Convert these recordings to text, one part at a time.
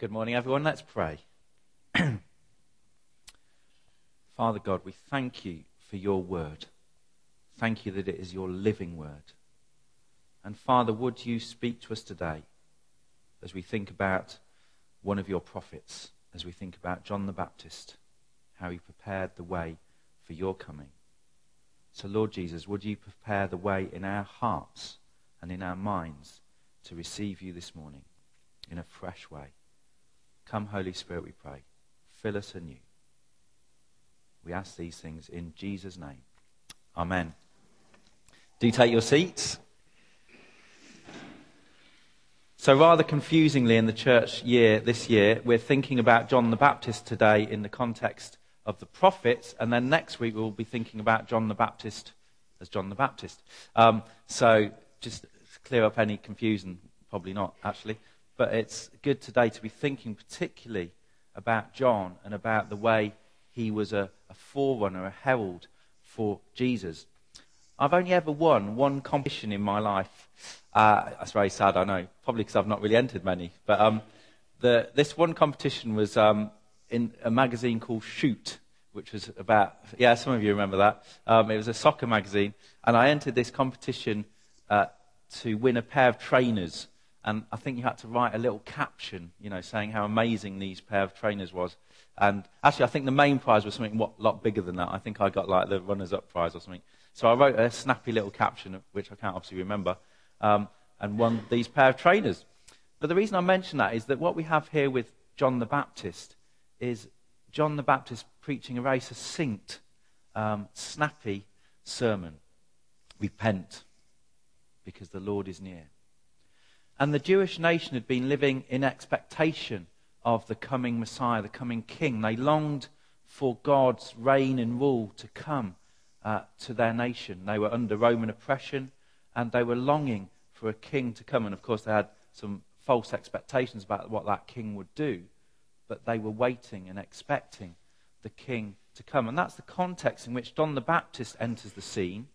Good morning, everyone. Let's pray. Father God, we thank you for your word. Thank you that it is your living word. And Father, would you speak to us today as we think about one of your prophets, as we think about John the Baptist, how he prepared the way for your coming. So, Lord Jesus, would you prepare the way in our hearts and in our minds to receive you this morning in a fresh way? Come, Holy Spirit, we pray. Fill us anew. We ask these things in Jesus' name. Amen. Do take your seats. So, rather confusingly, in the church year this year, we're thinking about John the Baptist today in the context of the prophets, and then next week we'll be thinking about John the Baptist as John the Baptist. Um, so, just clear up any confusion, probably not actually, but it's good today to be thinking particularly about John and about the way he was a, a forerunner, a herald for Jesus. I've only ever won one competition in my life. Uh, that's very sad, I know, probably because I've not really entered many. But um, the, this one competition was um, in a magazine called Shoot, which was about, yeah, some of you remember that. Um, it was a soccer magazine, and I entered this competition uh, to win a pair of trainers. And I think you had to write a little caption, you know, saying how amazing these pair of trainers was. And actually, I think the main prize was something a lot bigger than that. I think I got like the runners-up prize or something. So I wrote a snappy little caption, which I can't obviously remember, um, and won these pair of trainers. But the reason I mention that is that what we have here with John the Baptist is John the Baptist preaching a very succinct, um, snappy sermon. Repent, because the Lord is near. And the Jewish nation had been living in expectation of the coming Messiah, the coming King. They longed for God's reign and rule to come uh, to their nation. They were under Roman oppression and they were longing for a king to come. And of course, they had some false expectations about what that king would do, but they were waiting and expecting the king to come. And that's the context in which John the Baptist enters the scene,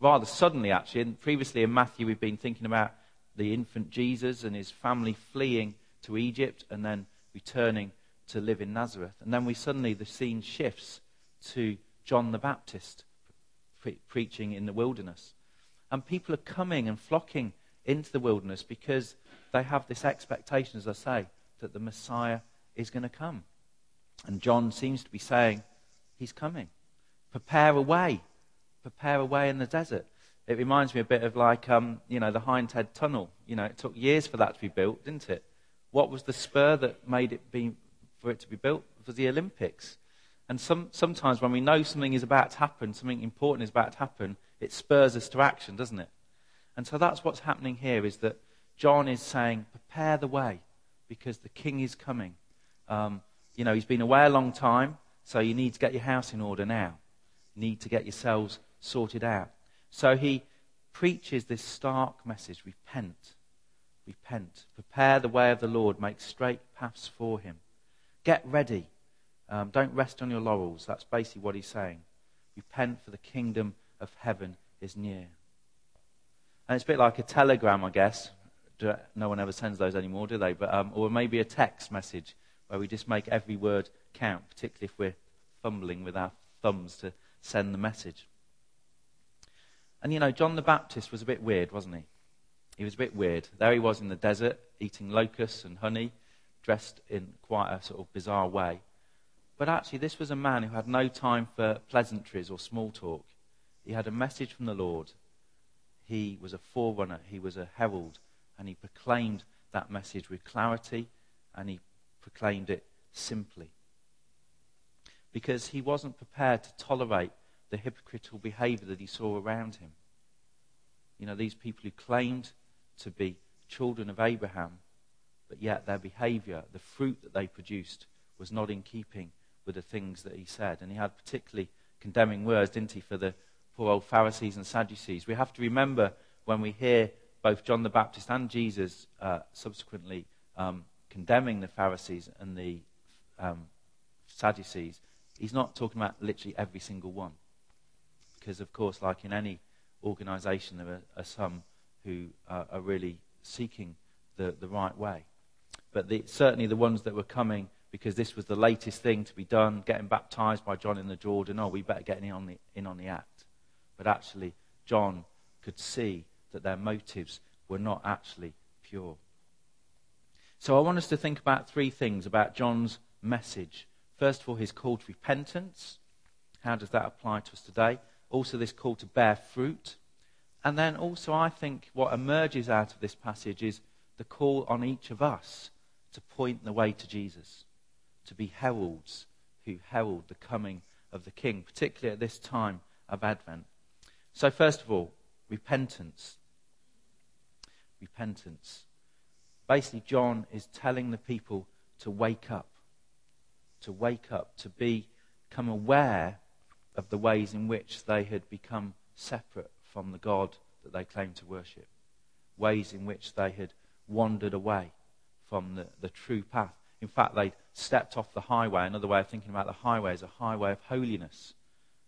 rather suddenly, actually. And previously in Matthew, we've been thinking about the infant Jesus and his family fleeing to Egypt and then returning to live in Nazareth. And then we suddenly, the scene shifts to John the Baptist pre- preaching in the wilderness. And people are coming and flocking into the wilderness because they have this expectation, as I say, that the Messiah is going to come. And John seems to be saying, He's coming. Prepare a way. Prepare a way in the desert. It reminds me a bit of like, um, you know, the Hindhead Tunnel. You know, it took years for that to be built, didn't it? What was the spur that made it be, for it to be built? It was the Olympics. And some, sometimes when we know something is about to happen, something important is about to happen, it spurs us to action, doesn't it? And so that's what's happening here is that John is saying, prepare the way because the king is coming. Um, you know, he's been away a long time, so you need to get your house in order now. You need to get yourselves sorted out. So he preaches this stark message repent, repent, prepare the way of the Lord, make straight paths for him. Get ready um, don't rest on your laurels. That's basically what he's saying. Repent, for the kingdom of heaven is near. And it's a bit like a telegram, I guess. No one ever sends those anymore, do they? But, um, or maybe a text message where we just make every word count, particularly if we're fumbling with our thumbs to send the message. And you know, John the Baptist was a bit weird, wasn't he? He was a bit weird. There he was in the desert, eating locusts and honey, dressed in quite a sort of bizarre way. But actually, this was a man who had no time for pleasantries or small talk. He had a message from the Lord. He was a forerunner, he was a herald, and he proclaimed that message with clarity and he proclaimed it simply. Because he wasn't prepared to tolerate the hypocritical behavior that he saw around him. You know, these people who claimed to be children of Abraham, but yet their behavior, the fruit that they produced, was not in keeping with the things that he said. And he had particularly condemning words, didn't he, for the poor old Pharisees and Sadducees. We have to remember when we hear both John the Baptist and Jesus uh, subsequently um, condemning the Pharisees and the um, Sadducees, he's not talking about literally every single one. Because, of course, like in any organization, there are, are some who are really seeking the, the right way. but the, certainly the ones that were coming because this was the latest thing to be done, getting baptized by John in the Jordan. Oh, we better get in on the, in on the act. But actually, John could see that their motives were not actually pure. So I want us to think about three things about John's message. First of all, his call to repentance. How does that apply to us today? Also, this call to bear fruit. And then also, I think what emerges out of this passage is the call on each of us to point the way to Jesus, to be heralds who herald the coming of the King, particularly at this time of Advent. So, first of all, repentance. Repentance. Basically, John is telling the people to wake up, to wake up, to become aware of the ways in which they had become separate from the God that they claimed to worship, ways in which they had wandered away from the, the true path. In fact, they'd stepped off the highway. Another way of thinking about the highway is a highway of holiness.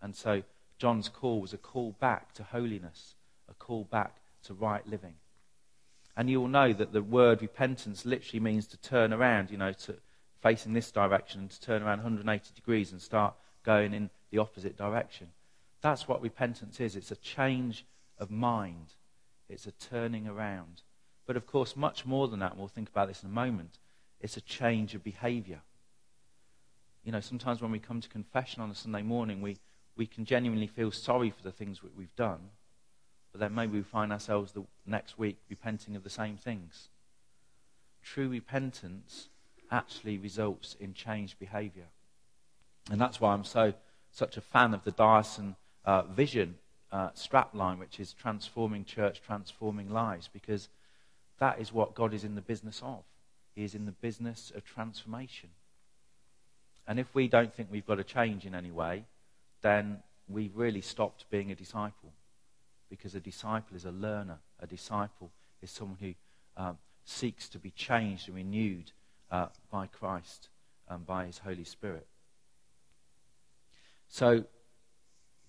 And so John's call was a call back to holiness, a call back to right living. And you will know that the word repentance literally means to turn around, you know, to face in this direction and to turn around 180 degrees and start going in the opposite direction. That's what repentance is. It's a change of mind. It's a turning around. But of course, much more than that, and we'll think about this in a moment, it's a change of behavior. You know, sometimes when we come to confession on a Sunday morning, we, we can genuinely feel sorry for the things that we've done, but then maybe we find ourselves the next week repenting of the same things. True repentance actually results in changed behavior. And that's why I'm so such a fan of the Diocesan uh, vision uh, strapline, which is transforming church, transforming lives, because that is what God is in the business of. He is in the business of transformation. And if we don't think we've got to change in any way, then we've really stopped being a disciple. Because a disciple is a learner. A disciple is someone who um, seeks to be changed and renewed uh, by Christ and by his Holy Spirit. So,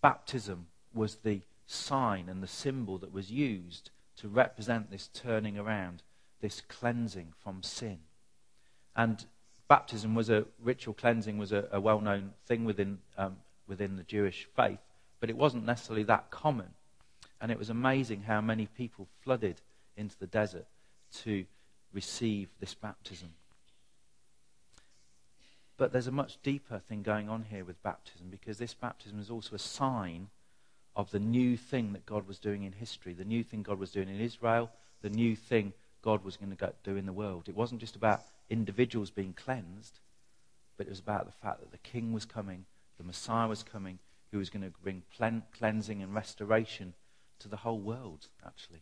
baptism was the sign and the symbol that was used to represent this turning around, this cleansing from sin. And baptism was a ritual cleansing was a, a well-known thing within um, within the Jewish faith, but it wasn't necessarily that common. And it was amazing how many people flooded into the desert to receive this baptism. But there's a much deeper thing going on here with baptism because this baptism is also a sign of the new thing that God was doing in history, the new thing God was doing in Israel, the new thing God was going to do in the world. It wasn't just about individuals being cleansed, but it was about the fact that the king was coming, the Messiah was coming, who was going to bring cleansing and restoration to the whole world, actually.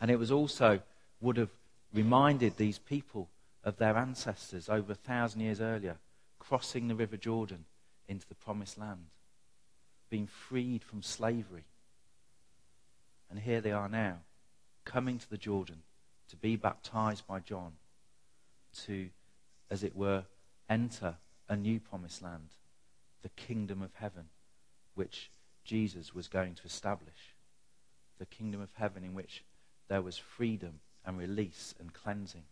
And it was also, would have reminded these people of their ancestors over a thousand years earlier, crossing the River Jordan into the promised land being freed from slavery. And here they are now, coming to the Jordan to be baptized by John, to, as it were, enter a new promised land, the kingdom of heaven, which Jesus was going to establish. The kingdom of heaven in which there was freedom and release and cleansing.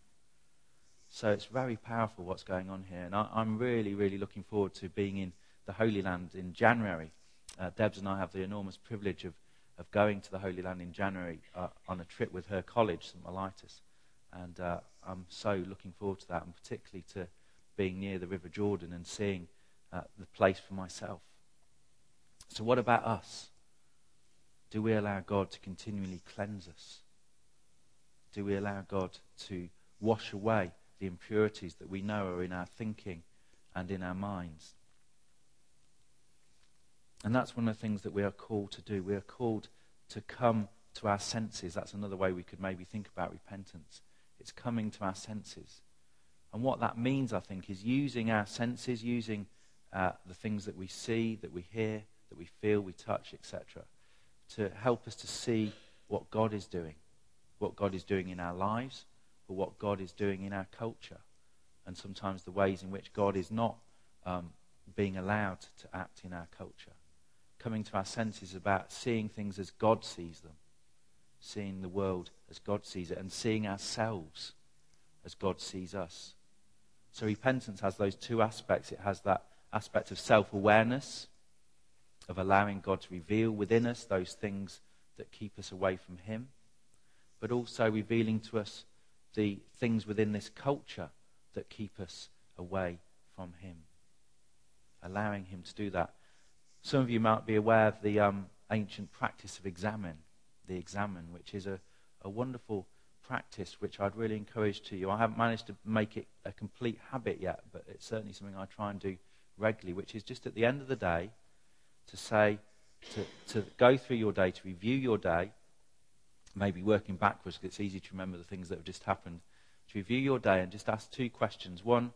So it's very powerful what's going on here. And I, am really, really looking forward to being in the Holy Land in January uh, Debs and I have the enormous privilege of, of going to the Holy Land in January uh, on a trip with her college, St. Mellitus. And uh, I'm so looking forward to that, and particularly to being near the River Jordan and seeing uh, the place for myself. So, what about us? Do we allow God to continually cleanse us? Do we allow God to wash away the impurities that we know are in our thinking and in our minds? And that's one of the things that we are called to do. We are called to come to our senses. That's another way we could maybe think about repentance. It's coming to our senses. And what that means, I think, is using our senses, using uh, the things that we see, that we hear, that we feel, we touch, etc., to help us to see what God is doing, what God is doing in our lives, or what God is doing in our culture, and sometimes the ways in which God is not um, being allowed to act in our culture coming to our senses about seeing things as God sees them, seeing the world as God sees it, and seeing ourselves as God sees us. So repentance has those two aspects. It has that aspect of self awareness, of allowing God to reveal within us those things that keep us away from Him, but also revealing to us the things within this culture that keep us away from Him. Allowing Him to do that. Some of you might be aware of the um, ancient practice of examen, the examen, which is a, a wonderful practice which I'd really encourage to you. I haven't managed to make it a complete habit yet, but it's certainly something I try and do regularly, which is just at the end of the day to say, to, to go through your day, to review your day, maybe working backwards because it's easy to remember the things that have just happened, to review your day and just ask two questions. One,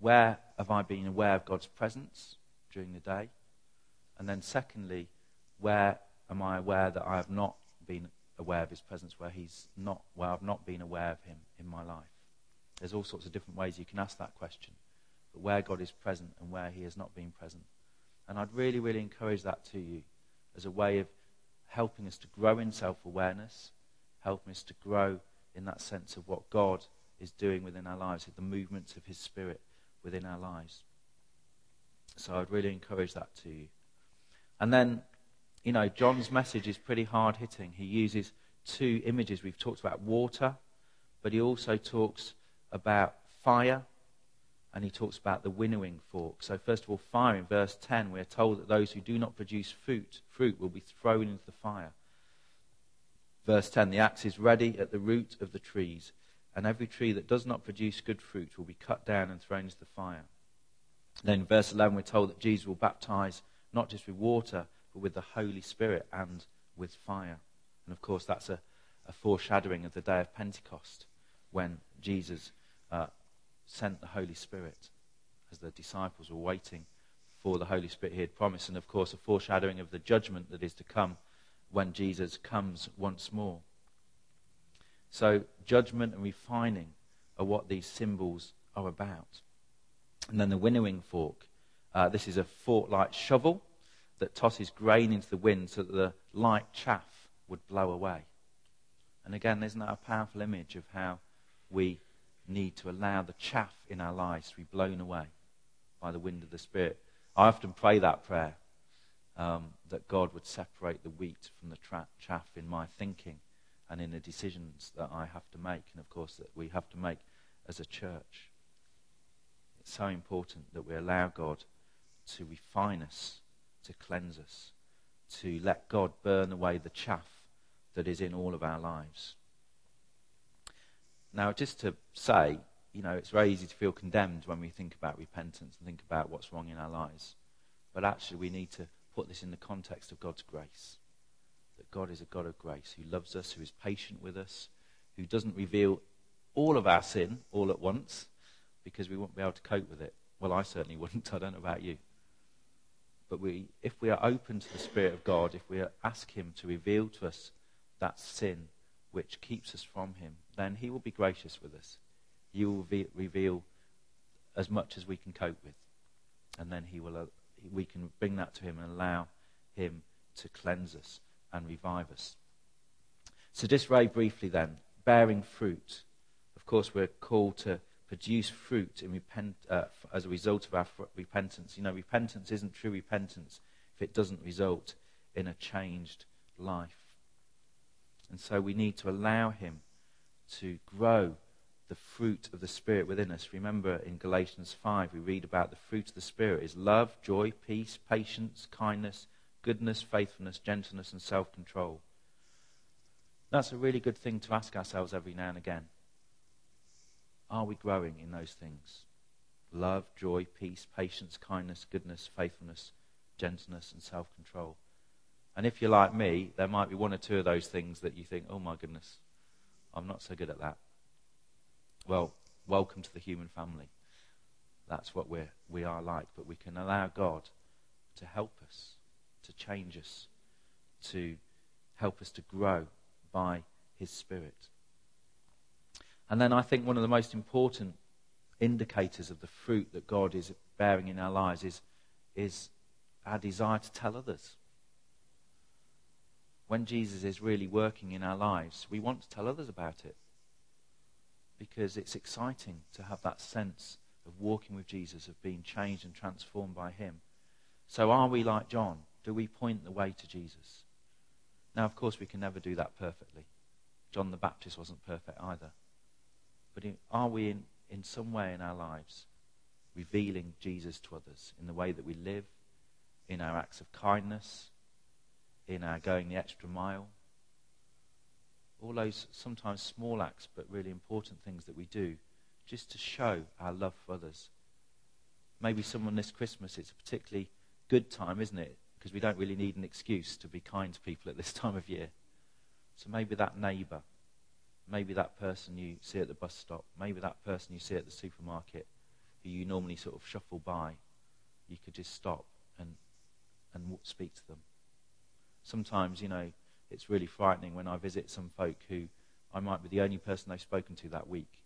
where have I been aware of God's presence during the day? And then secondly, where am I aware that I have not been aware of his presence where he's not where I've not been aware of him in my life. There's all sorts of different ways you can ask that question. But where God is present and where he has not been present. And I'd really, really encourage that to you as a way of helping us to grow in self awareness, helping us to grow in that sense of what God is doing within our lives, the movements of his spirit within our lives. So I'd really encourage that to you. And then you know, John's message is pretty hard hitting. He uses two images. We've talked about water, but he also talks about fire and he talks about the winnowing fork. So, first of all, fire in verse 10, we're told that those who do not produce fruit, fruit will be thrown into the fire. Verse 10 The axe is ready at the root of the trees, and every tree that does not produce good fruit will be cut down and thrown into the fire. Then, verse 11, we're told that Jesus will baptize not just with water, but with the Holy Spirit and with fire. And of course, that's a, a foreshadowing of the day of Pentecost when Jesus uh, sent the Holy Spirit as the disciples were waiting for the Holy Spirit he had promised. And of course, a foreshadowing of the judgment that is to come when Jesus comes once more. So, judgment and refining are what these symbols are about. And then the winnowing fork. Uh, this is a fork like shovel that tosses grain into the wind so that the light chaff would blow away. And again, isn't that a powerful image of how we need to allow the chaff in our lives to be blown away by the wind of the Spirit? I often pray that prayer um, that God would separate the wheat from the tra- chaff in my thinking and in the decisions that I have to make, and of course that we have to make as a church. It's so important that we allow God to refine us to cleanse us, to let God burn away the chaff that is in all of our lives. Now, just to say, you know, it's very easy to feel condemned when we think about repentance and think about what's wrong in our lives. But actually, we need to put this in the context of God's grace. That God is a God of grace who loves us, who is patient with us, who doesn't reveal all of our sin all at once because we won't be able to cope with it. Well, I certainly wouldn't. I don't know about you. But we, if we are open to the Spirit of God, if we ask Him to reveal to us that sin which keeps us from Him, then He will be gracious with us. He will be, reveal as much as we can cope with. And then he will, uh, we can bring that to Him and allow Him to cleanse us and revive us. So, just very briefly then, bearing fruit. Of course, we're called to produce fruit in repent, uh, as a result of our repentance. You know, repentance isn't true repentance if it doesn't result in a changed life. And so we need to allow Him to grow the fruit of the Spirit within us. Remember in Galatians 5, we read about the fruit of the Spirit is love, joy, peace, patience, kindness, goodness, faithfulness, gentleness, and self control. That's a really good thing to ask ourselves every now and again. Are we growing in those things? Love, joy, peace, patience, kindness, goodness, faithfulness, gentleness, and self control. And if you're like me, there might be one or two of those things that you think, oh my goodness, I'm not so good at that. Well, welcome to the human family. That's what we're, we are like. But we can allow God to help us, to change us, to help us to grow by His Spirit. And then I think one of the most important indicators of the fruit that God is bearing in our lives is, is our desire to tell others. When Jesus is really working in our lives, we want to tell others about it. Because it's exciting to have that sense of walking with Jesus, of being changed and transformed by him. So are we like John? Do we point the way to Jesus? Now, of course, we can never do that perfectly. John the Baptist wasn't perfect either. But are we, in, in some way in our lives, revealing Jesus to others in the way that we live, in our acts of kindness, in our going the extra mile? Those sometimes small acts, but really important things that we do just to show our love for others. Maybe someone this Christmas, it's a particularly good time, isn't it? Because we don't really need an excuse to be kind to people at this time of year. So maybe that neighbour, maybe that person you see at the bus stop, maybe that person you see at the supermarket who you normally sort of shuffle by, you could just stop and, and speak to them. Sometimes, you know, it's really frightening when I visit some folk who I might be the only person they've spoken to that week.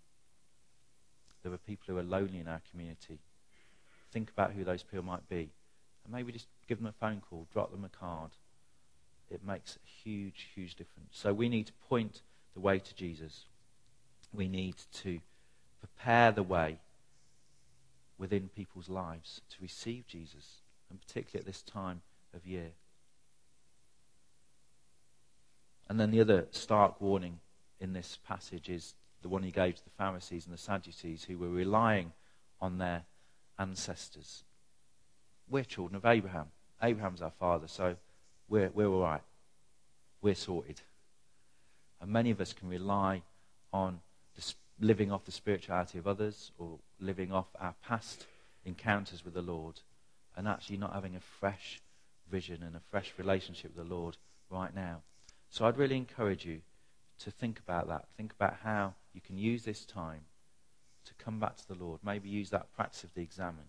There are people who are lonely in our community. Think about who those people might be. And maybe just give them a phone call, drop them a card. It makes a huge, huge difference. So we need to point the way to Jesus. We need to prepare the way within people's lives to receive Jesus, and particularly at this time of year. And then the other stark warning in this passage is the one he gave to the Pharisees and the Sadducees who were relying on their ancestors. We're children of Abraham. Abraham's our father, so we're, we're all right. We're sorted. And many of us can rely on living off the spirituality of others or living off our past encounters with the Lord and actually not having a fresh vision and a fresh relationship with the Lord right now. So I'd really encourage you to think about that. Think about how you can use this time to come back to the Lord. Maybe use that practice of the examen.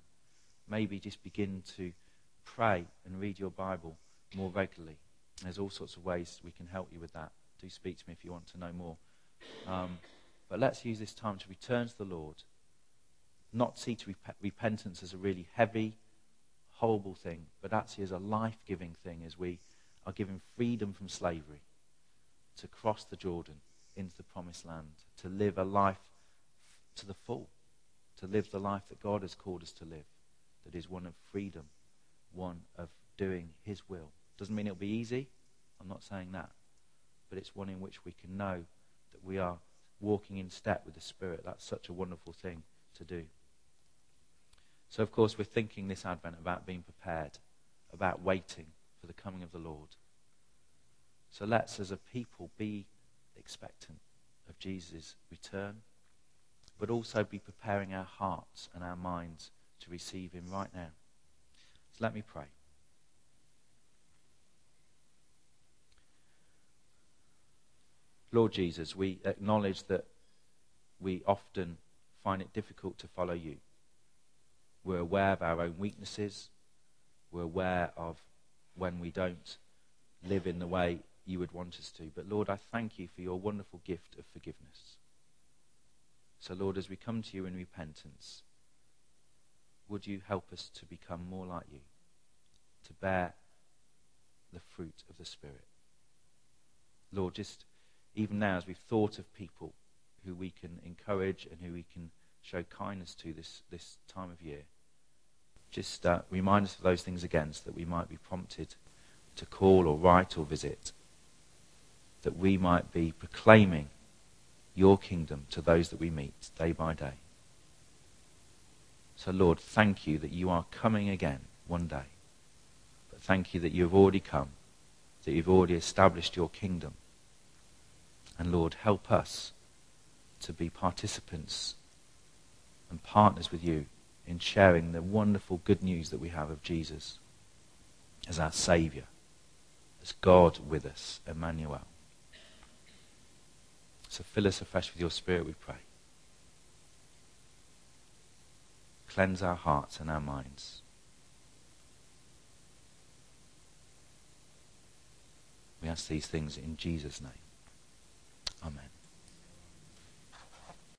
Maybe just begin to pray and read your Bible more regularly. There's all sorts of ways we can help you with that. Do speak to me if you want to know more. Um, but let's use this time to return to the Lord. Not see to rep- repentance as a really heavy, horrible thing, but actually as a life giving thing as we are given freedom from slavery to cross the Jordan into the promised land, to live a life to the full, to live the life that God has called us to live, that is one of freedom, one of doing His will. Doesn't mean it'll be easy. I'm not saying that. But it's one in which we can know that we are walking in step with the Spirit. That's such a wonderful thing to do. So, of course, we're thinking this Advent about being prepared, about waiting for the coming of the Lord. So let's, as a people, be expectant of Jesus' return, but also be preparing our hearts and our minds to receive him right now. So let me pray. Lord Jesus, we acknowledge that we often find it difficult to follow you. We're aware of our own weaknesses. We're aware of when we don't live in the way you would want us to. But Lord, I thank you for your wonderful gift of forgiveness. So, Lord, as we come to you in repentance, would you help us to become more like you, to bear the fruit of the Spirit? Lord, just even now, as we've thought of people who we can encourage and who we can show kindness to this, this time of year, just uh, remind us of those things again so that we might be prompted to call or write or visit that we might be proclaiming your kingdom to those that we meet day by day. So, Lord, thank you that you are coming again one day. But thank you that you have already come, that you've already established your kingdom. And, Lord, help us to be participants and partners with you in sharing the wonderful good news that we have of Jesus as our Saviour, as God with us, Emmanuel. So fill us afresh with your Spirit, we pray. Cleanse our hearts and our minds. We ask these things in Jesus' name. Amen.